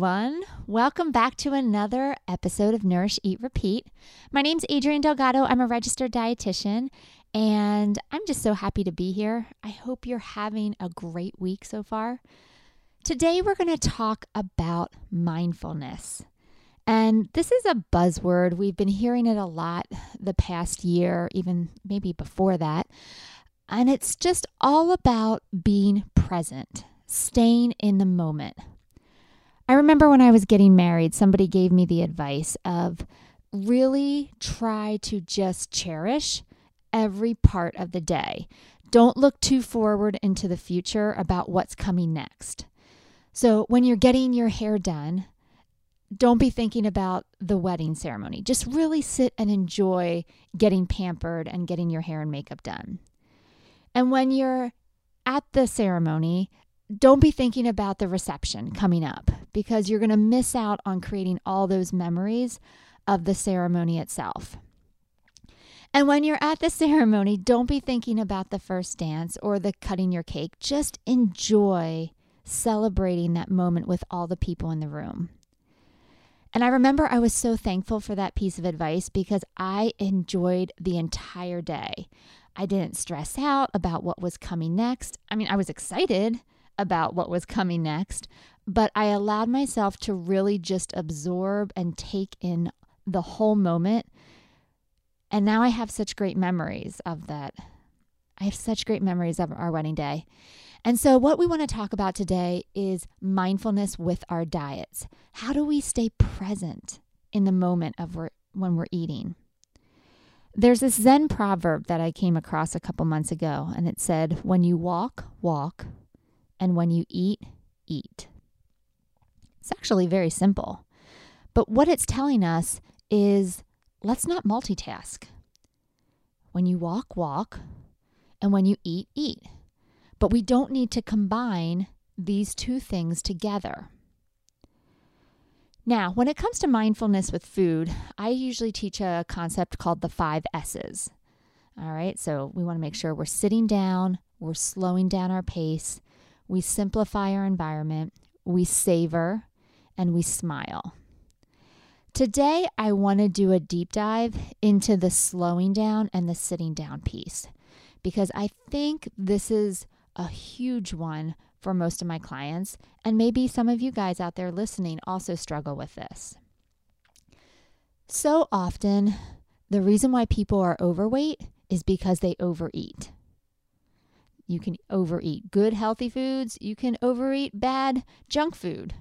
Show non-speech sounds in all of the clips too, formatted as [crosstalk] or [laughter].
Everyone. Welcome back to another episode of Nourish, Eat, Repeat. My name's Adrienne Delgado. I'm a registered dietitian, and I'm just so happy to be here. I hope you're having a great week so far. Today, we're going to talk about mindfulness. And this is a buzzword. We've been hearing it a lot the past year, even maybe before that. And it's just all about being present, staying in the moment. I remember when I was getting married, somebody gave me the advice of really try to just cherish every part of the day. Don't look too forward into the future about what's coming next. So, when you're getting your hair done, don't be thinking about the wedding ceremony. Just really sit and enjoy getting pampered and getting your hair and makeup done. And when you're at the ceremony, don't be thinking about the reception coming up because you're going to miss out on creating all those memories of the ceremony itself. And when you're at the [laughs] ceremony, don't be thinking about the first dance or the cutting your cake. Just enjoy celebrating that moment with all the people in the room. And I remember I was so thankful for that piece of advice because I enjoyed the entire day. I didn't stress out about what was coming next. I mean, I was excited about what was coming next, but I allowed myself to really just absorb and take in the whole moment. And now I have such great memories of that. I have such great memories of our wedding day. And so, what we want to talk about today is mindfulness with our diets. How do we stay present in the moment of when we're eating? There's this Zen proverb that I came across a couple months ago, and it said, When you walk, walk, and when you eat, eat. It's actually very simple. But what it's telling us is let's not multitask. When you walk, walk, and when you eat, eat. But we don't need to combine these two things together. Now, when it comes to mindfulness with food, I usually teach a concept called the five S's. All right, so we want to make sure we're sitting down, we're slowing down our pace, we simplify our environment, we savor, and we smile. Today, I want to do a deep dive into the slowing down and the sitting down piece because I think this is a huge one for most of my clients, and maybe some of you guys out there listening also struggle with this. So often, the reason why people are overweight is because they overeat. You can overeat good, healthy foods. You can overeat bad junk food,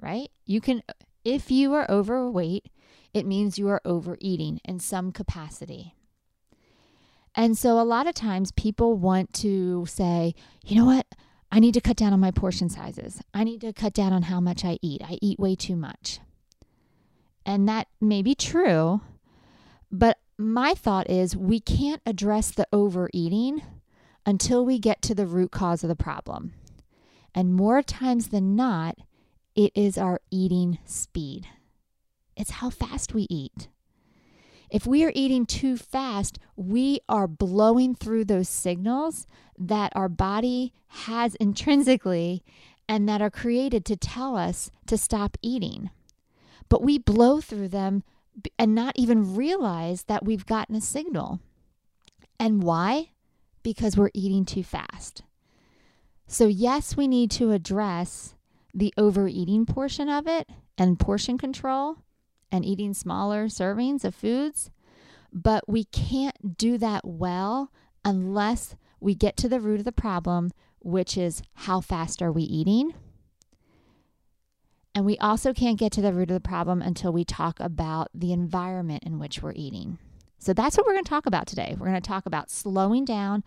right? You can, if you are overweight, it means you are overeating in some capacity. And so a lot of times people want to say, you know what? I need to cut down on my portion sizes. I need to cut down on how much I eat. I eat way too much. And that may be true, but my thought is we can't address the overeating until we get to the root cause of the problem. And more times than not, it is our eating speed. It's how fast we eat. If we are eating too fast, we are blowing through those signals that our body has intrinsically and that are created to tell us to stop eating. But we blow through them and not even realize that we've gotten a signal. And why? Because we're eating too fast. So, yes, we need to address the overeating portion of it and portion control and eating smaller servings of foods, but we can't do that well unless we get to the root of the problem, which is how fast are we eating? And we also can't get to the root of the problem until we talk about the environment in which we're eating. So that's what we're going to talk about today. We're going to talk about slowing down,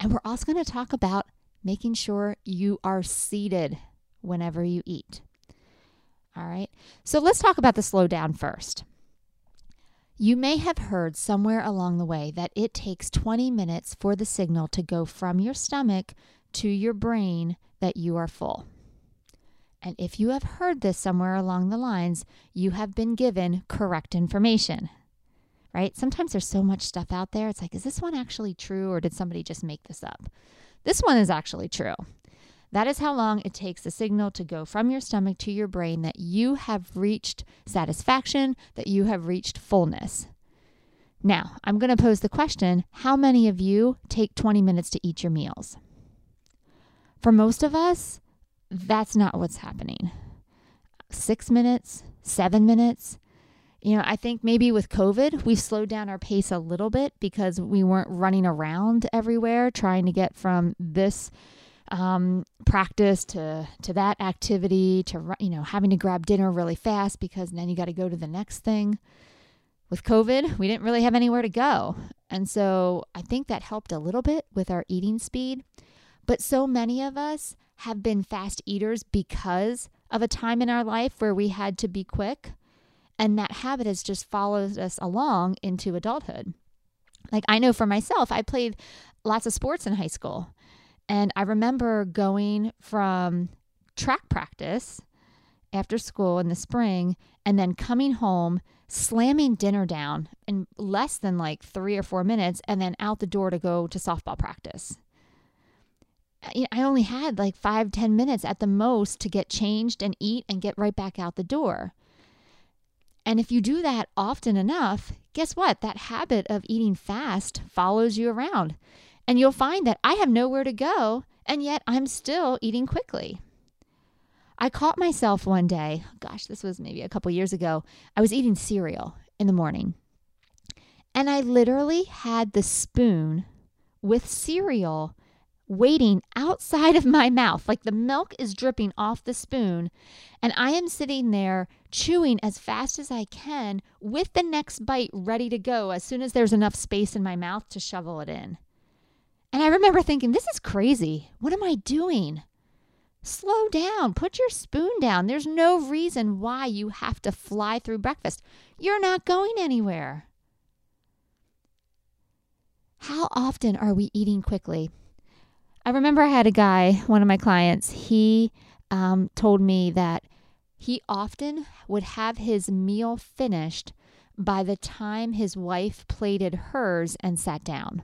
and we're also going to talk about making sure you are seated whenever you eat. All right. So let's talk about the slow down first. You may have heard somewhere along the way that it takes 20 minutes for the signal to go from your stomach to your brain that you are full. And if you have heard this somewhere along the lines, you have been given correct information, right? Sometimes there's so much stuff out there. It's like, is this one actually true or did somebody just make this up? This one is actually true. That is how long it takes the signal to go from your stomach to your brain that you have reached satisfaction, that you have reached fullness. Now, I'm going to pose the question how many of you take 20 minutes to eat your meals? For most of us, that's not what's happening. Six minutes, seven minutes. You know, I think maybe with COVID, we've slowed down our pace a little bit because we weren't running around everywhere trying to get from this um, practice to to that activity to you know having to grab dinner really fast because then you got to go to the next thing. With COVID, we didn't really have anywhere to go, and so I think that helped a little bit with our eating speed. But so many of us have been fast eaters because of a time in our life where we had to be quick, and that habit has just followed us along into adulthood. Like I know for myself, I played lots of sports in high school. And I remember going from track practice after school in the spring and then coming home, slamming dinner down in less than like three or four minutes, and then out the door to go to softball practice. I only had like five, ten minutes at the most to get changed and eat and get right back out the door. And if you do that often enough, guess what? That habit of eating fast follows you around. And you'll find that I have nowhere to go, and yet I'm still eating quickly. I caught myself one day, gosh, this was maybe a couple years ago. I was eating cereal in the morning. And I literally had the spoon with cereal waiting outside of my mouth. Like the milk is dripping off the spoon. And I am sitting there chewing as fast as I can with the next bite ready to go as soon as there's enough space in my mouth to shovel it in. And I remember thinking, this is crazy. What am I doing? Slow down. Put your spoon down. There's no reason why you have to fly through breakfast. You're not going anywhere. How often are we eating quickly? I remember I had a guy, one of my clients, he um, told me that he often would have his meal finished by the time his wife plated hers and sat down.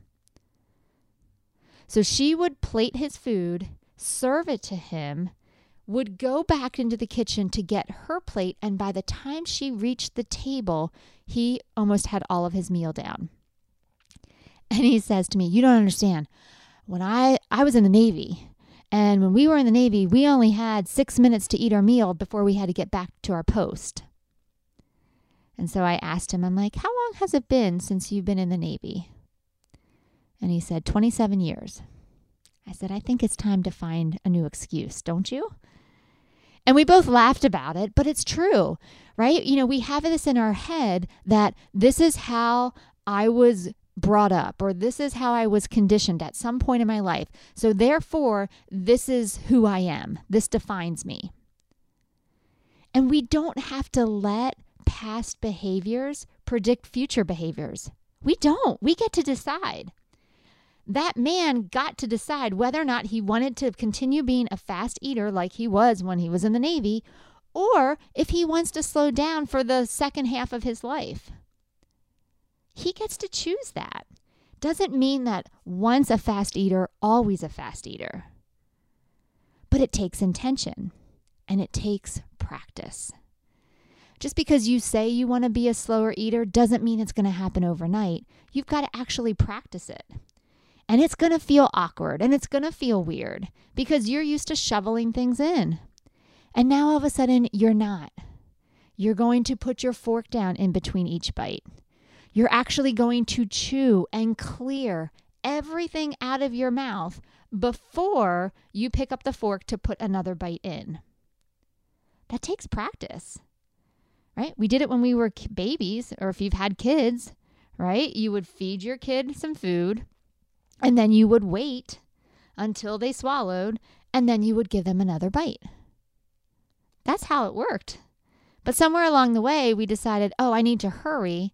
So she would plate his food, serve it to him, would go back into the kitchen to get her plate, and by the time she reached the table, he almost had all of his meal down. And he says to me, You don't understand. When I, I was in the Navy, and when we were in the Navy, we only had six minutes to eat our meal before we had to get back to our post. And so I asked him, I'm like, How long has it been since you've been in the Navy? And he said, 27 years. I said, I think it's time to find a new excuse, don't you? And we both laughed about it, but it's true, right? You know, we have this in our head that this is how I was brought up, or this is how I was conditioned at some point in my life. So, therefore, this is who I am. This defines me. And we don't have to let past behaviors predict future behaviors. We don't. We get to decide that man got to decide whether or not he wanted to continue being a fast eater like he was when he was in the Navy, or if he wants to slow down for the second half of his life. He gets to choose that. Doesn't mean that once a fast eater, always a fast eater. But it takes intention and it takes practice. Just because you say you want to be a slower eater doesn't mean it's going to happen overnight. You've got to actually practice it. And it's going to feel awkward and it's going to feel weird because you're used to shoveling things in. And now all of a sudden, you're not. You're going to put your fork down in between each bite. You're actually going to chew and clear everything out of your mouth before you pick up the fork to put another bite in. That takes practice, right? We did it when we were babies, or if you've had kids, right? You would feed your kid some food, and then you would wait until they swallowed, and then you would give them another bite. That's how it worked. But somewhere along the way, we decided, oh, I need to hurry.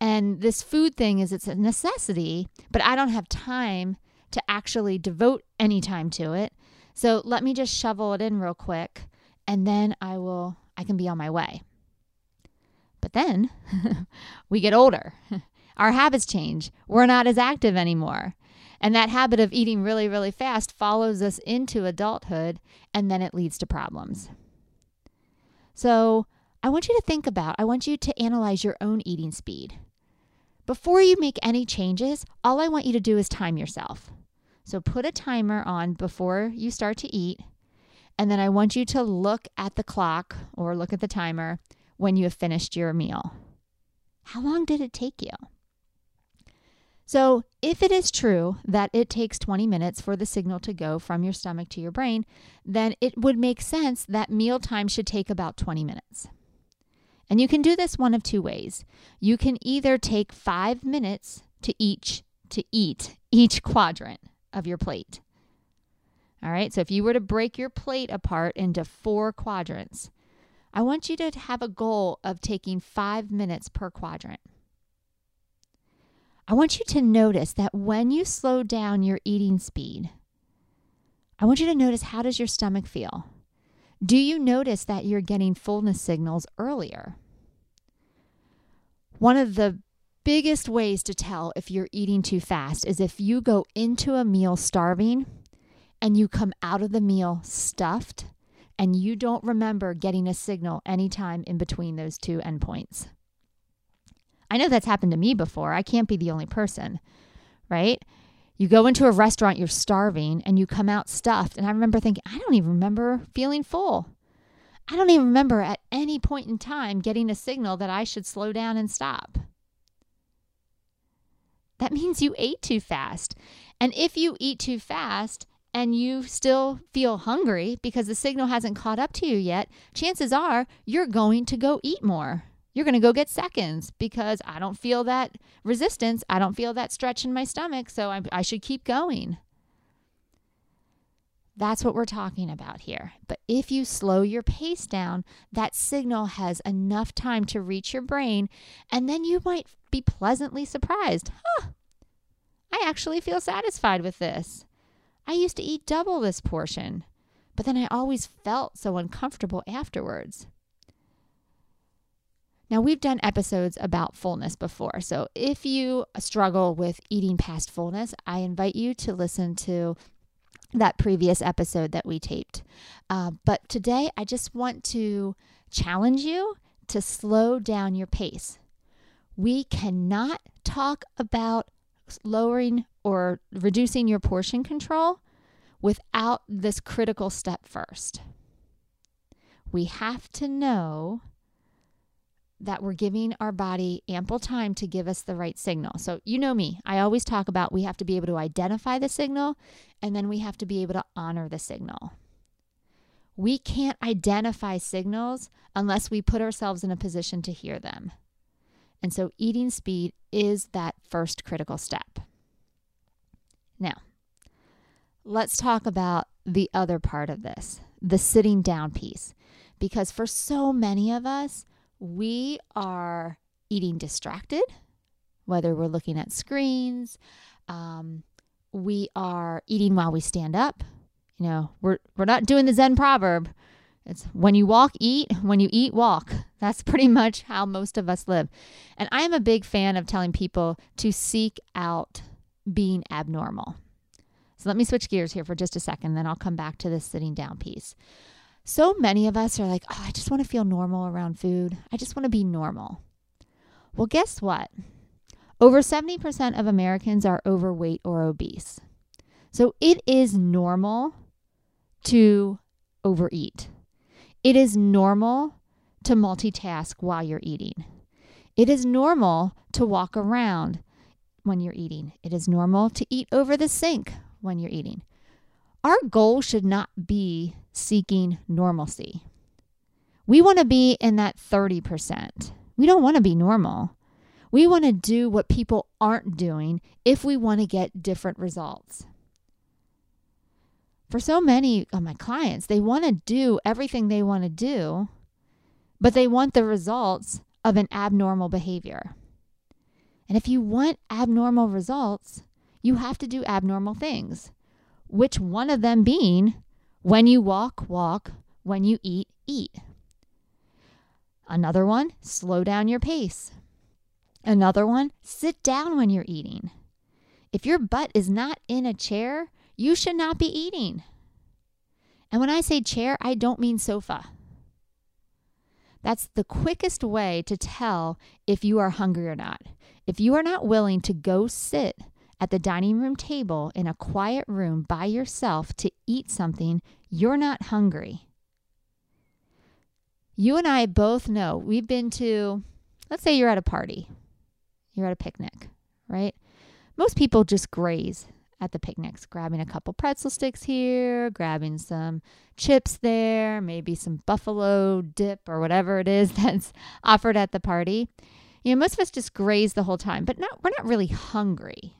And this food thing is it's a necessity, but I don't have time to actually devote any time to it. So let me just shovel it in real quick and then I will I can be on my way. But then [laughs] we get older. [laughs] Our habits change. We're not as active anymore. And that habit of eating really, really fast follows us into adulthood and then it leads to problems. So I want you to think about, I want you to analyze your own eating speed. Before you make any changes, all I want you to do is time yourself. So put a timer on before you start to eat. And then I want you to look at the clock or look at the timer when you have finished your meal. How long did it take you? So, if it is true that it takes 20 minutes for the signal to go from your stomach to your brain, then it would make sense that mealtime should take about 20 minutes. And you can do this one of two ways. You can either take 5 minutes to each to eat each quadrant of your plate. All right? So if you were to break your plate apart into 4 quadrants, I want you to have a goal of taking 5 minutes per quadrant. I want you to notice that when you slow down your eating speed, I want you to notice how does your stomach feel? Do you notice that you're getting fullness signals earlier? One of the biggest ways to tell if you're eating too fast is if you go into a meal starving and you come out of the meal stuffed and you don't remember getting a signal anytime in between those two endpoints. I know that's happened to me before. I can't be the only person, right? You go into a restaurant, you're starving, and you come out stuffed. And I remember thinking, I don't even remember feeling full. I don't even remember at any point in time getting a signal that I should slow down and stop. That means you ate too fast. And if you eat too fast and you still feel hungry because the signal hasn't caught up to you yet, chances are you're going to go eat more you're going to go get seconds because I don't feel that resistance. I don't feel that stretch in my stomach. So I, I should keep going. That's what we're talking about here. But if you slow your pace down, that signal has enough time to reach your brain, and then you might be pleasantly surprised. Huh, I actually feel satisfied with this. I used to eat double this portion, but then I always felt so uncomfortable afterwards. Now, we've done episodes about fullness before. So, if you struggle with eating past fullness, I invite you to listen to that previous episode that we taped. Uh, but today, I just want to challenge you to slow down your pace. We cannot talk about lowering or reducing your portion control without this critical step first. We have to know that we're giving our body ample time to give us the right signal. So, you know me, I always talk about we have to be able to identify the signal and then we have to be able to honor the signal. We can't identify signals unless we put ourselves in a position to hear them. And so, eating speed is that first critical step. Now, let's talk about the other part of this the sitting down piece. Because for so many of us, we are eating distracted, whether we're looking at screens, um, we are eating while we stand up. You know, we're we're not doing the Zen proverb. It's when you walk, eat. When you eat, walk. That's [laughs] pretty much how most of us live. And I am a big fan of telling people to seek out being abnormal. So let me switch gears here for just a second, then I'll come back to this sitting down piece. So many of us are like, oh, I just want to feel normal around food. I just want to be normal. Well, guess what? Over 70% of Americans are overweight or obese. So it is normal to overeat. It is normal to multitask while you're eating. It is normal to walk around when you're eating. It is normal to eat over the sink when you're eating. Our goal should not be seeking normalcy. We want to be in that 30%. We don't want to be normal. We want to do what people aren't doing if we want to get different results. for so many of my clients, they want to do everything they want to do, but they want the results of an abnormal behavior. And if you want abnormal results, you have to do abnormal things, which one of them being when you walk, walk, when you eat, eat. Another one, slow down your pace. Another one, sit down when you're eating. If your butt is not in a chair, you should not be eating. And when I say chair, I don't mean sofa. That's the quickest way to tell if you are hungry or not. If you are not willing to go sit at the dining room table in a quiet room by yourself to eat something, you're not hungry. You and I both know we've been to, let's say you're at a party, you're at a picnic, right? Most people just graze at the picnics, grabbing a couple pretzel sticks here, grabbing some chips there, maybe some buffalo dip or whatever it is [laughs] that's offered at the party. You know, most of us just graze the whole time, but not, we're not really hungry.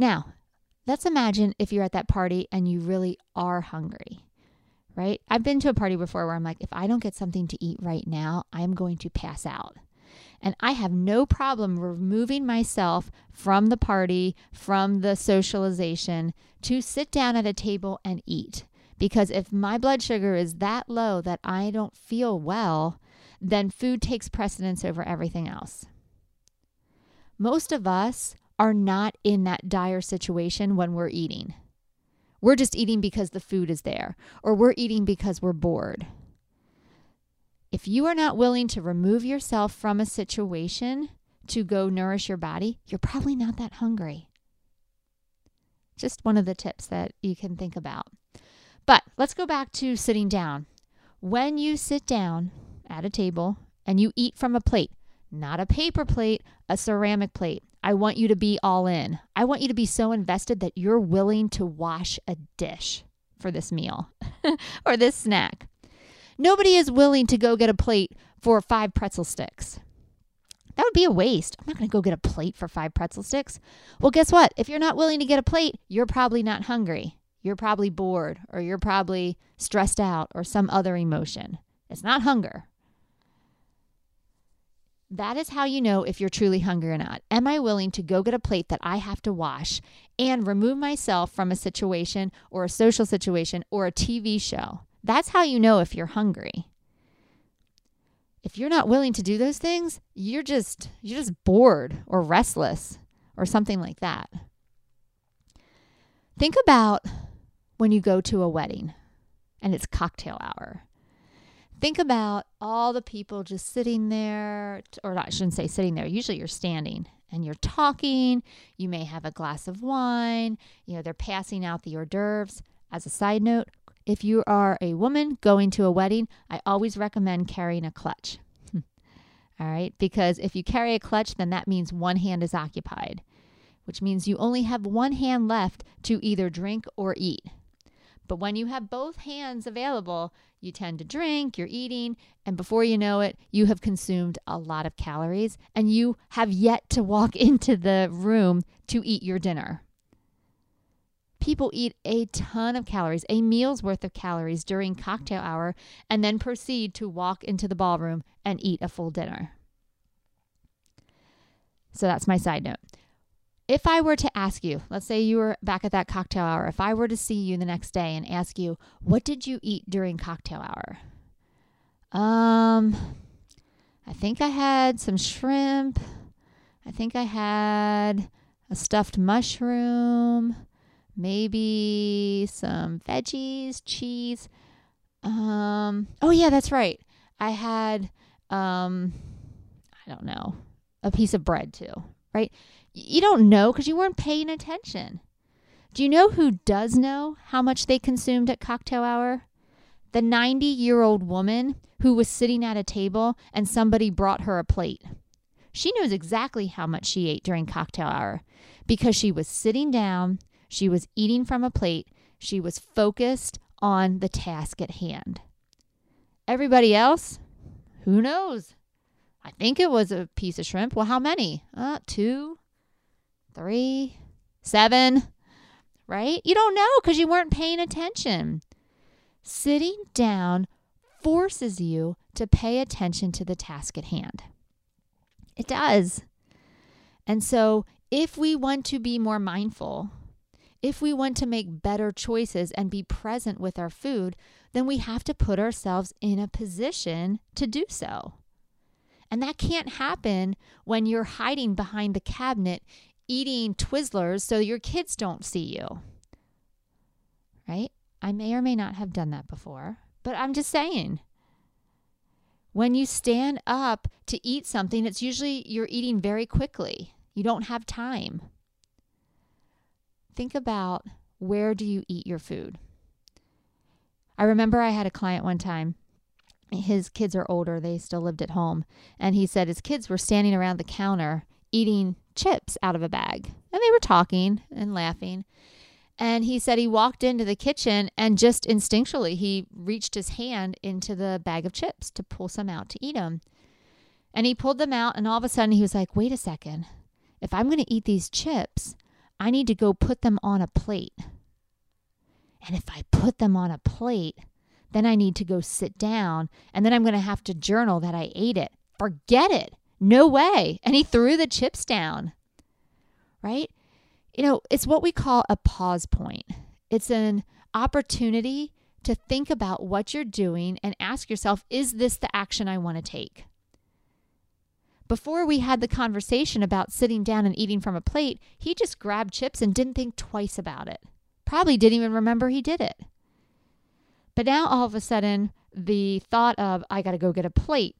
Now, let's imagine if you're at that party and you really are hungry, right? I've been to a party before where I'm like, if I don't get something to eat right now, I'm going to pass out. And I have no problem removing myself from the party, from the socialization to sit down at a table and eat. Because if my blood sugar is that low that I don't feel well, then food takes precedence over everything else. Most of us are not in that dire situation when we're eating. We're just eating because the food is there, or we're eating because we're bored. If you are not willing to remove yourself from a situation to go nourish your body, you're probably not that hungry. Just one of the tips that you can think about. But let's go back to sitting down. When you sit down at a table and you eat from a plate, not a paper plate, a ceramic plate, I want you to be all in. I want you to be so invested that you're willing to wash a dish for this meal [laughs] or this snack. Nobody is willing to go get a plate for five pretzel sticks. That would be a waste. I'm not going to go get a plate for five pretzel sticks. Well, guess what? If you're not willing to get a plate, you're probably not hungry. You're probably bored or you're probably stressed out or some other emotion. It's not hunger. That is how you know if you're truly hungry or not. Am I willing to go get a plate that I have to wash and remove myself from a situation or a social situation or a TV show? That's how you know if you're hungry. If you're not willing to do those things, you're just you're just bored or restless or something like that. Think about when you go to a wedding and it's cocktail hour. Think about all the people just sitting there, or I shouldn't say sitting there. Usually you're standing and you're talking. You may have a glass of wine. You know, they're passing out the hors d'oeuvres. As a side note, if you are a woman going to a wedding, I always recommend carrying a clutch. [laughs] All right, because if you carry a clutch, then that means one hand is occupied, which means you only have one hand left to either drink or eat. But when you have both hands available, you tend to drink, you're eating, and before you know it, you have consumed a lot of calories and you have yet to walk [laughs] into the room to eat your dinner. People eat a ton of calories, a meal's worth of calories during cocktail hour, and then proceed to walk into the ballroom and eat a full dinner. So that's my side note. If I were to ask you, let's say you were back at that cocktail hour, if I were to see you the next day and ask you, what did you eat during cocktail hour? Um, I think I had some shrimp. I think I had a stuffed mushroom maybe some veggies, cheese. Um, oh yeah, that's right. I had um I don't know, a piece of bread too, right? You don't know cuz you weren't paying attention. Do you know who does know how much they consumed at cocktail hour? The 90 year old woman who was sitting at a table and somebody brought her a plate. She knows exactly how much she ate during cocktail hour because she was sitting down she was eating from a plate. She was focused on the task at hand. Everybody else, who knows? I think it was a piece of shrimp. Well, how many? Uh, two, three, seven. right? You don't know because you weren't paying attention. Sitting down forces you to pay attention to the task at hand. It does. And so, if we want to be more mindful, if we want to make better choices and be present with our food, then we have to put ourselves in a position to do so. And that can't happen when you're hiding behind the cabinet eating Twizzlers so your kids don't see you. Right? I may or may not have done that before, but I'm just saying. When you stand up to eat something, it's usually you're eating very quickly. You don't have time. Think about where do you eat your food? I remember I had a client one time. His kids are older, they still lived at home. And he said his kids were standing around the counter eating chips out of a bag. And they were talking and laughing. And he said he walked into the kitchen and just instinctually he reached his hand into the bag of chips to pull some out to eat them. And he pulled them out, and all of a sudden he was like, wait a second. If I'm going to eat these chips, I need to go put them on a plate. And if I put them on a plate, then I need to go sit down, and then I'm going to have to journal that I ate it. Forget it. No way. And he threw the chips down. Right? You know, it's what we call a pause point. It's an opportunity to think about what you're doing and ask yourself, is this the action I want to take? Before we had the conversation about sitting down and eating from a plate, he just grabbed chips and didn't think twice about it. Probably didn't even remember he did it. But now all of a sudden, the thought of, I got to go get a plate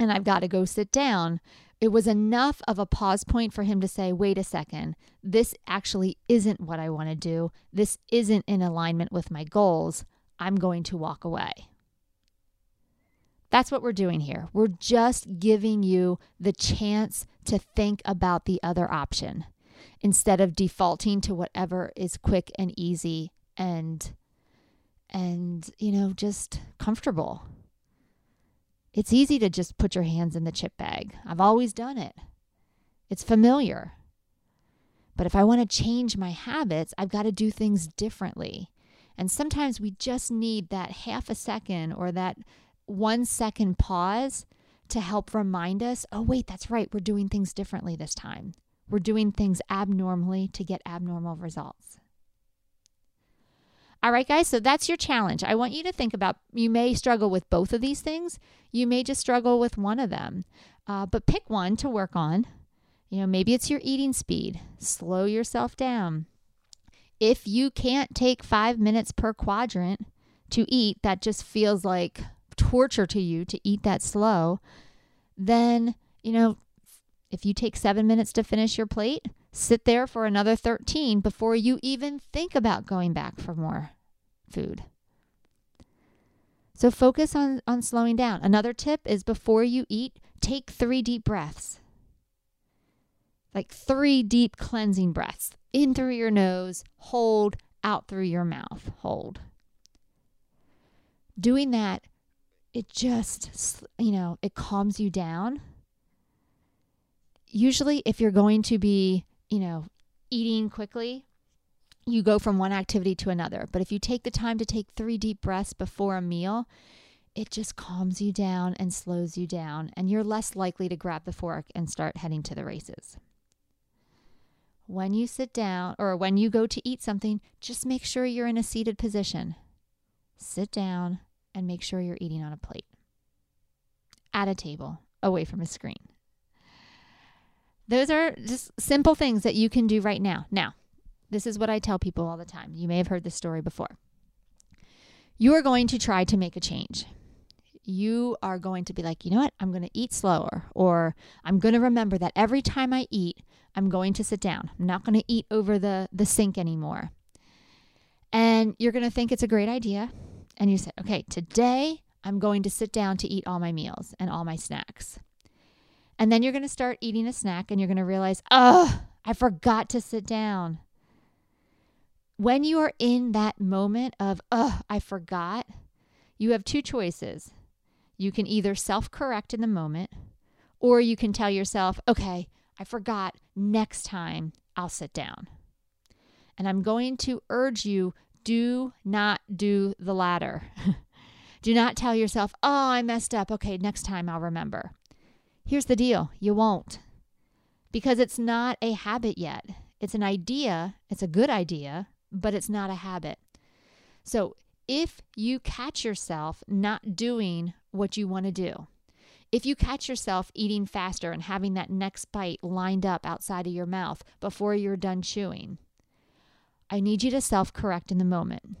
and I've got to go sit down it was enough of a pause point for him to say, wait a second, this actually isn't what I want to do. This isn't in alignment with my goals. I'm going to walk away. That's what we're doing here. We're just giving you the chance to think about the other option instead of defaulting to whatever is quick and easy and and you know just comfortable. It's easy to just put your hands in the chip bag. I've always done it. It's familiar. But if I want to change my habits, I've got to do things differently. And sometimes we just need that half a second or that one second pause to help remind us oh, wait, that's right. We're doing things differently this time. We're doing things abnormally to get abnormal results. All right, guys, so that's your challenge. I want you to think about you may struggle with both of these things, you may just struggle with one of them, uh, but pick one to work on. You know, maybe it's your eating speed, slow yourself down. If you can't take five minutes per quadrant to eat, that just feels like torture to you to eat that slow, then, you know, if you take seven minutes to finish your plate, sit there for another 13 before you even think about going back for more food. So focus on, on slowing down. Another tip is before you eat, take three deep breaths. Like three deep cleansing breaths in through your nose, hold, out through your mouth, hold. Doing that, it just, you know, it calms you down. Usually, if you're going to be you know, eating quickly, you go from one activity to another. But if you take the time to take three deep breaths before a meal, it just calms you down and slows you down, and you're less likely to grab the fork and start heading to the races. When you sit down or when you go to eat something, just make sure you're in a seated position. Sit down and make sure you're eating on a plate, at a table, away from a screen. Those are just simple things that you can do right now. Now, this is what I tell people all the time. You may have heard this story before. You are going to try to make a change. You are going to be like, you know what? I'm going to eat slower, or I'm going to remember that every time I eat, I'm going to sit down. I'm not going to eat over the, the sink anymore. And you're going to think it's a great idea. And you say, okay, today I'm going to sit down to eat all my meals and all my snacks. And then you're going to start eating a snack and you're going to realize, oh, I forgot to sit down. When you are in that moment of, oh, I forgot, you have two choices. You can either self correct in the moment, or you can tell yourself, okay, I forgot. Next time I'll sit down. And I'm going to urge you do not do the latter. [laughs] do not tell yourself, oh, I messed up. Okay, next time I'll remember. Here's the deal you won't because it's not a habit yet. It's an idea, it's a good idea, but it's not a habit. So if you catch yourself not doing what you want to do, if you catch yourself eating faster and having that next bite lined up outside of your mouth before you're done chewing, I need you to self correct in the moment.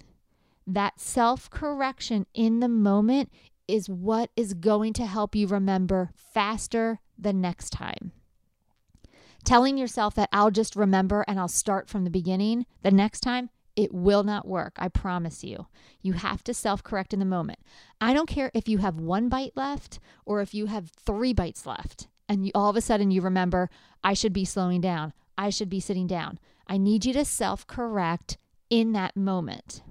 That self correction in the moment is what is going to help you remember faster the next time. Telling yourself that I'll just remember and I'll start from the beginning the next time, it will not work. I promise you. You have to self correct in the moment. I don't care if you have one bite left or if you have three bites left and you, all of a sudden you remember, I should be slowing down. I should be sitting down. I need you to self correct in that moment.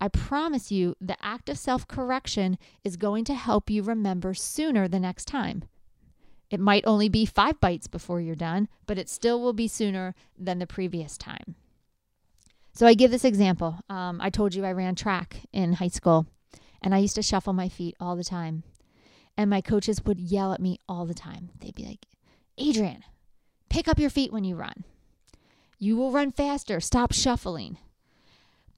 I promise you, the act of self correction is going to help you remember sooner the next time. It might only be five bites before you're done, but it still will be sooner than the previous time. So I give this example. Um, I told you I ran track in high school, and I used to shuffle my feet all the time. And my coaches would yell at me all the time. They'd be like, Adrienne, pick up your feet when you run. You will run faster. Stop shuffling.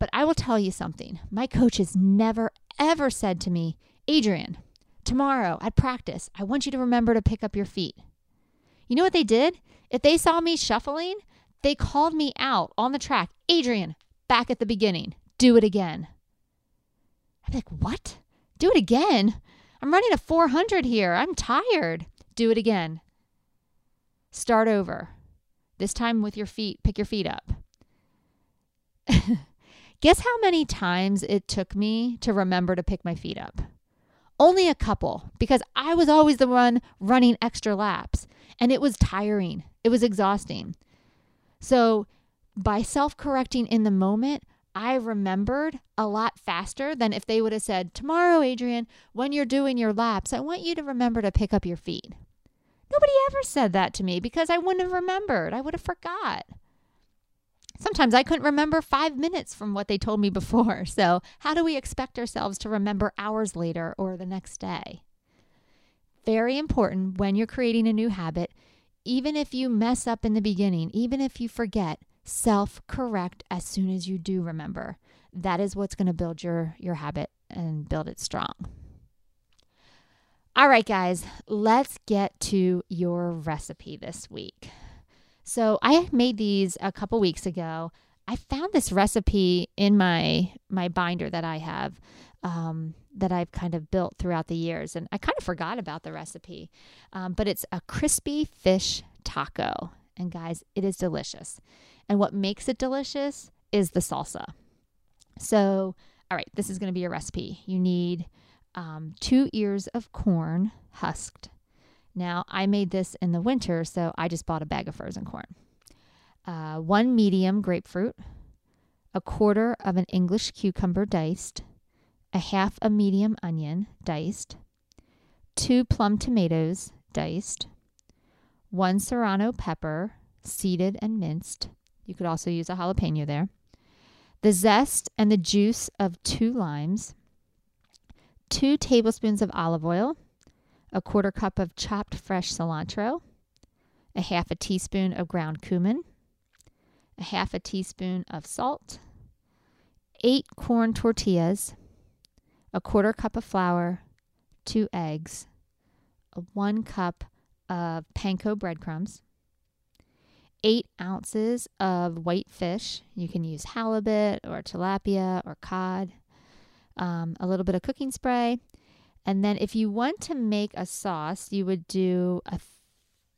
But I will tell you something. My coaches never, ever said to me, Adrienne, tomorrow at practice, I want you to remember to pick up your feet. You know what they did? If they saw me shuffling, they called me out on the track. Adrienne, back at the beginning. Do it again. I'm like, what? Do it again? I'm running a 400 here. I'm tired. Do it again. Start over. This time with your feet. Pick your feet up. [laughs] Guess how many times it took me to remember to pick my feet up? Only a couple, because I was always the one running extra laps and it was tiring. It was exhausting. So, by self correcting in the moment, I remembered a lot faster than if they would have said, Tomorrow, Adrienne, when you're doing your laps, I want you to remember to pick up your feet. Nobody ever said that to me because I wouldn't have remembered. I would have forgot. Sometimes I couldn't remember five minutes from what they told me before. [laughs] So, how do we expect ourselves to remember hours later or the next day? Very important when you're creating a new habit, even if you mess up in the beginning, even if you forget, self correct as soon as you do remember. That is what's going to build your, your habit and build it strong. All right, guys, let's get to your recipe this week. So I made these a couple weeks ago. I found this recipe in my my binder that I have um, that I've kind of built throughout the years, and I kind of forgot about the recipe. Um, but it's a crispy fish taco, and guys, it is delicious. And what makes it delicious is the salsa. So, all right, this is going to be a recipe. You need um, two ears of corn husked, now, I made this in the winter, so I just bought a bag of frozen corn. Uh, one medium grapefruit, a quarter of an English cucumber diced, a half a medium onion diced, two plum tomatoes diced, one serrano pepper seeded and minced. You could also use a jalapeno there. The zest and the juice of two limes, two tablespoons of olive oil, a quarter cup of chopped fresh cilantro, a half a teaspoon of ground cumin, a half a teaspoon of salt, eight corn tortillas, a quarter cup of flour, two eggs, one cup of panko breadcrumbs, eight ounces of white fish. You can use halibut or tilapia or cod, um, a little bit of cooking spray, and then if you want to make a sauce, you would do a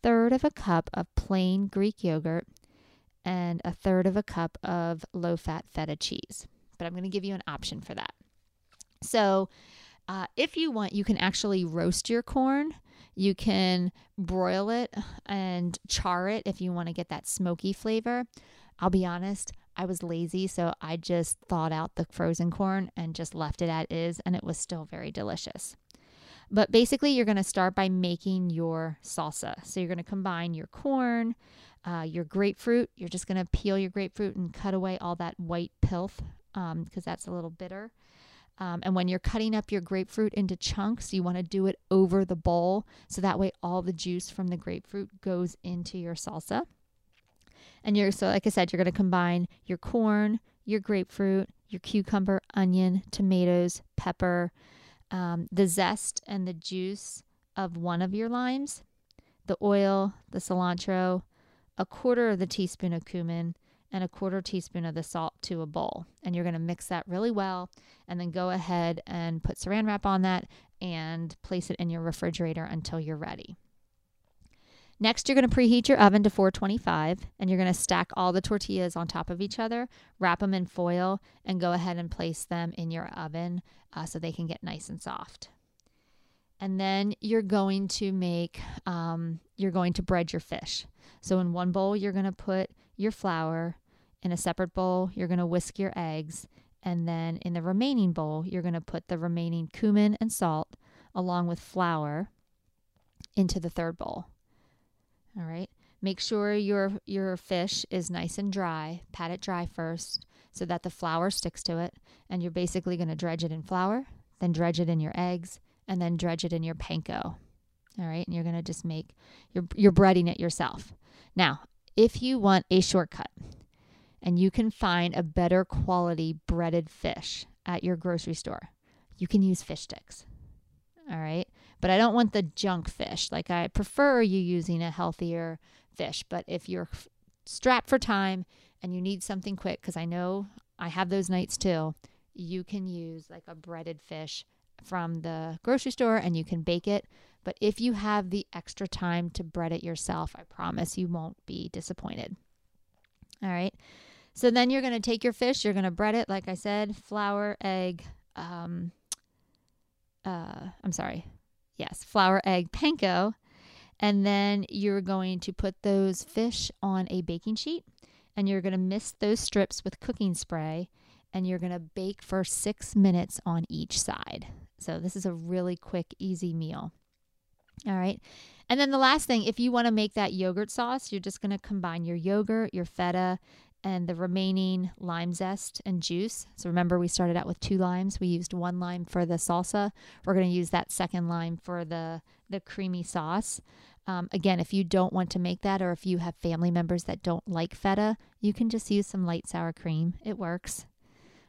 third of a cup of plain Greek yogurt and a third of a cup of low fat feta cheese. But I'm going to give you an option for that. So, uh, if you want, you can actually roast your corn. You can broil it and char it if you want to get that smoky flavor. I'll be honest, I was lazy, so I just thawed out the frozen corn and just left it as is, and it was still very delicious. But basically, you're going to start by making your salsa. So you're going to combine your corn, Uh, your grapefruit, you're just going to peel your grapefruit and cut away all that white pith because um, that's a little bitter. Um, and when you're cutting up your grapefruit into chunks, you want to do it over the bowl so that way all the juice from the grapefruit goes into your salsa. And you're so like I said, you're going to combine your corn, your grapefruit, your cucumber, onion, tomatoes, pepper, um, the zest and the juice of one of your limes, the oil, the cilantro, a quarter of the teaspoon of cumin, and a quarter teaspoon of the salt to a bowl. And you're going to mix that really well and then go ahead and put saran wrap on that and place it in your refrigerator until you're ready. Next, you're going to preheat your oven to 425 and you're going to stack all the tortillas on top of each other, wrap them in foil, and go ahead and place them in your oven uh, so they can get nice and soft. And then you're going to make, um, you're going to bread your fish. So in one bowl, you're going to put your flour. In a separate bowl, you're going to whisk your eggs. And then in the remaining bowl, you're going to put the remaining cumin and salt along with flour into the third bowl. All right. Make sure your your fish is nice and dry. Pat it dry first so that the flour sticks to it. And you're basically going to dredge it in flour, then dredge it in your eggs, and then dredge it in your panko. All right. And you're going to just make you're you're breading it yourself. Now, if you want a shortcut and you can find a better quality breaded fish at your grocery store, you can use fish sticks. All right but I don't want the junk fish. Like I prefer you using a healthier fish. But if you're strapped for time and you need something quick, because I know I have those nights too, you can use like a breaded fish from the grocery store and you can bake it. But if you have the extra time to bread it yourself, I promise you won't be disappointed. All right. So then you're going to take your fish, you're going to bread it, like I said, flour, egg, um, uh, I'm sorry, Yes, flour, egg, panko. And then you're going to put those fish on a baking sheet and you're going to mist those strips with cooking spray and you're going to bake for six minutes on each side. So, this is a really quick, easy meal. All right. And then the last thing, if you want to make that yogurt sauce, you're just going to combine your yogurt, your feta, and the remaining lime zest and juice. So remember, we started out with two limes. We used one lime for the salsa. We're going to use that second lime for the the creamy sauce. Um, again, if you don't want to make that, or if you have family members that don't like feta, you can just use some light sour cream. It works.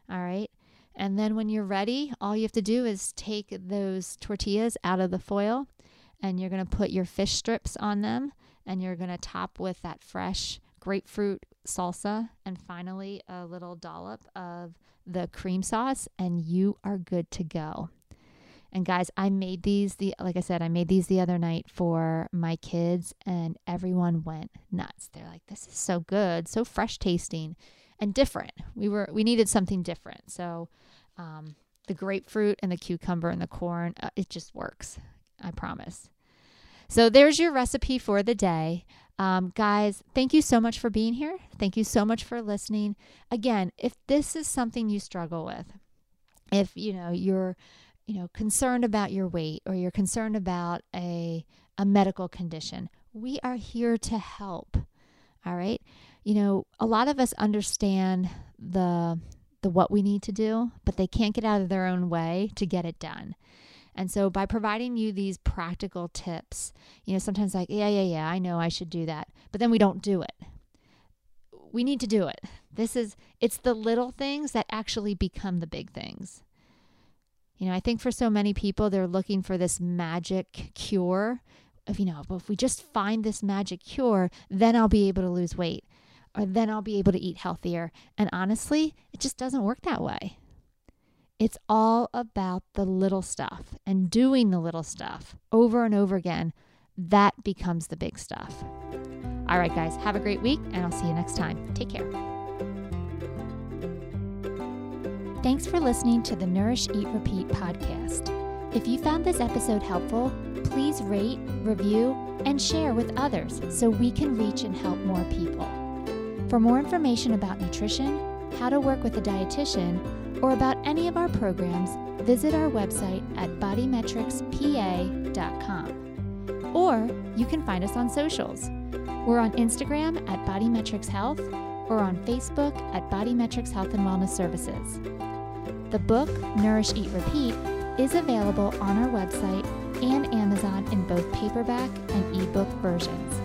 All right. And then when you're ready, all you have to do is take those tortillas out of the foil and you're going to put your fish strips on them and you're going to top with that fresh grapefruit salsa, and finally a little dollop of the cream sauce, and you are good to go. And guys, I made these the like I said, I made these the other night for my kids and everyone went nuts. They're like, "This is so good, so fresh tasting and different." We were we needed something different. So, um, the grapefruit and the cucumber and the corn, uh, it just works. I promise. So there's your recipe for the day. Um, guys, thank you so much for being here. Thank you so much for listening. Again, if this is something you struggle with, if you know you're you know concerned about your weight or you're concerned about a a medical condition, we are here to help. All right? You know, a lot of us understand the the what we need to do, but they can't get out of their own way to get it done. And so by providing you these practical tips, you know, sometimes like, yeah, yeah, yeah, I know I should do that, but then we don't do it. We need to do it. This is it's the little things that actually become the big things. You know, I think for so many people they're looking for this magic cure. If you know, if we just find this magic cure, then I'll be able to lose weight or then I'll be able to eat healthier. And honestly, it just doesn't work that way. It's all about the little stuff and doing the little stuff over and over again. That becomes the big stuff. All right, guys, have a great week, and I'll see you next time. Take care. Thanks for listening to the Nourish, Eat, Repeat podcast. If you found this episode helpful, please rate, review, and share with others so we can reach and help more people. For more information about nutrition, how to work with a dietitian, or about any of our programs, visit our website at bodymetricspa.com. Or you can find us on socials. We're on Instagram at Body Metrics Health or on Facebook at Body Metrics Health and Wellness Services. The book, Nourish, Eat, Repeat, is available on our website and Amazon in both paperback and ebook versions.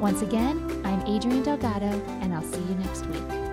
Once again, I'm Adrienne Delgado, and I'll see you next week.